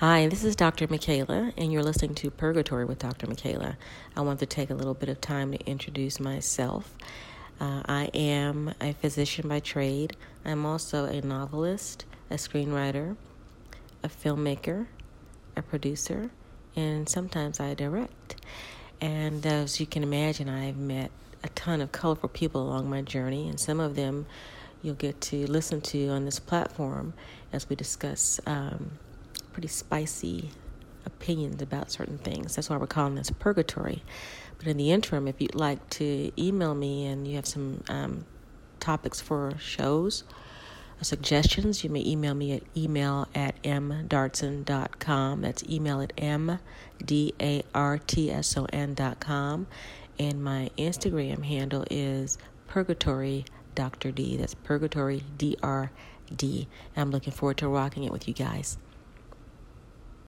Hi, this is Dr. Michaela, and you're listening to Purgatory with Dr. Michaela. I want to take a little bit of time to introduce myself. Uh, I am a physician by trade. I'm also a novelist, a screenwriter, a filmmaker, a producer, and sometimes I direct. And as you can imagine, I've met a ton of colorful people along my journey, and some of them you'll get to listen to on this platform as we discuss. Um, pretty spicy opinions about certain things. That's why we're calling this purgatory. But in the interim, if you'd like to email me and you have some um, topics for shows, or suggestions, you may email me at email at mdartson.com. That's email at m-d-a-r-t-s-o-n.com. And my Instagram handle is purgatory Dr. D. That's purgatory D-R-D. I'm looking forward to rocking it with you guys.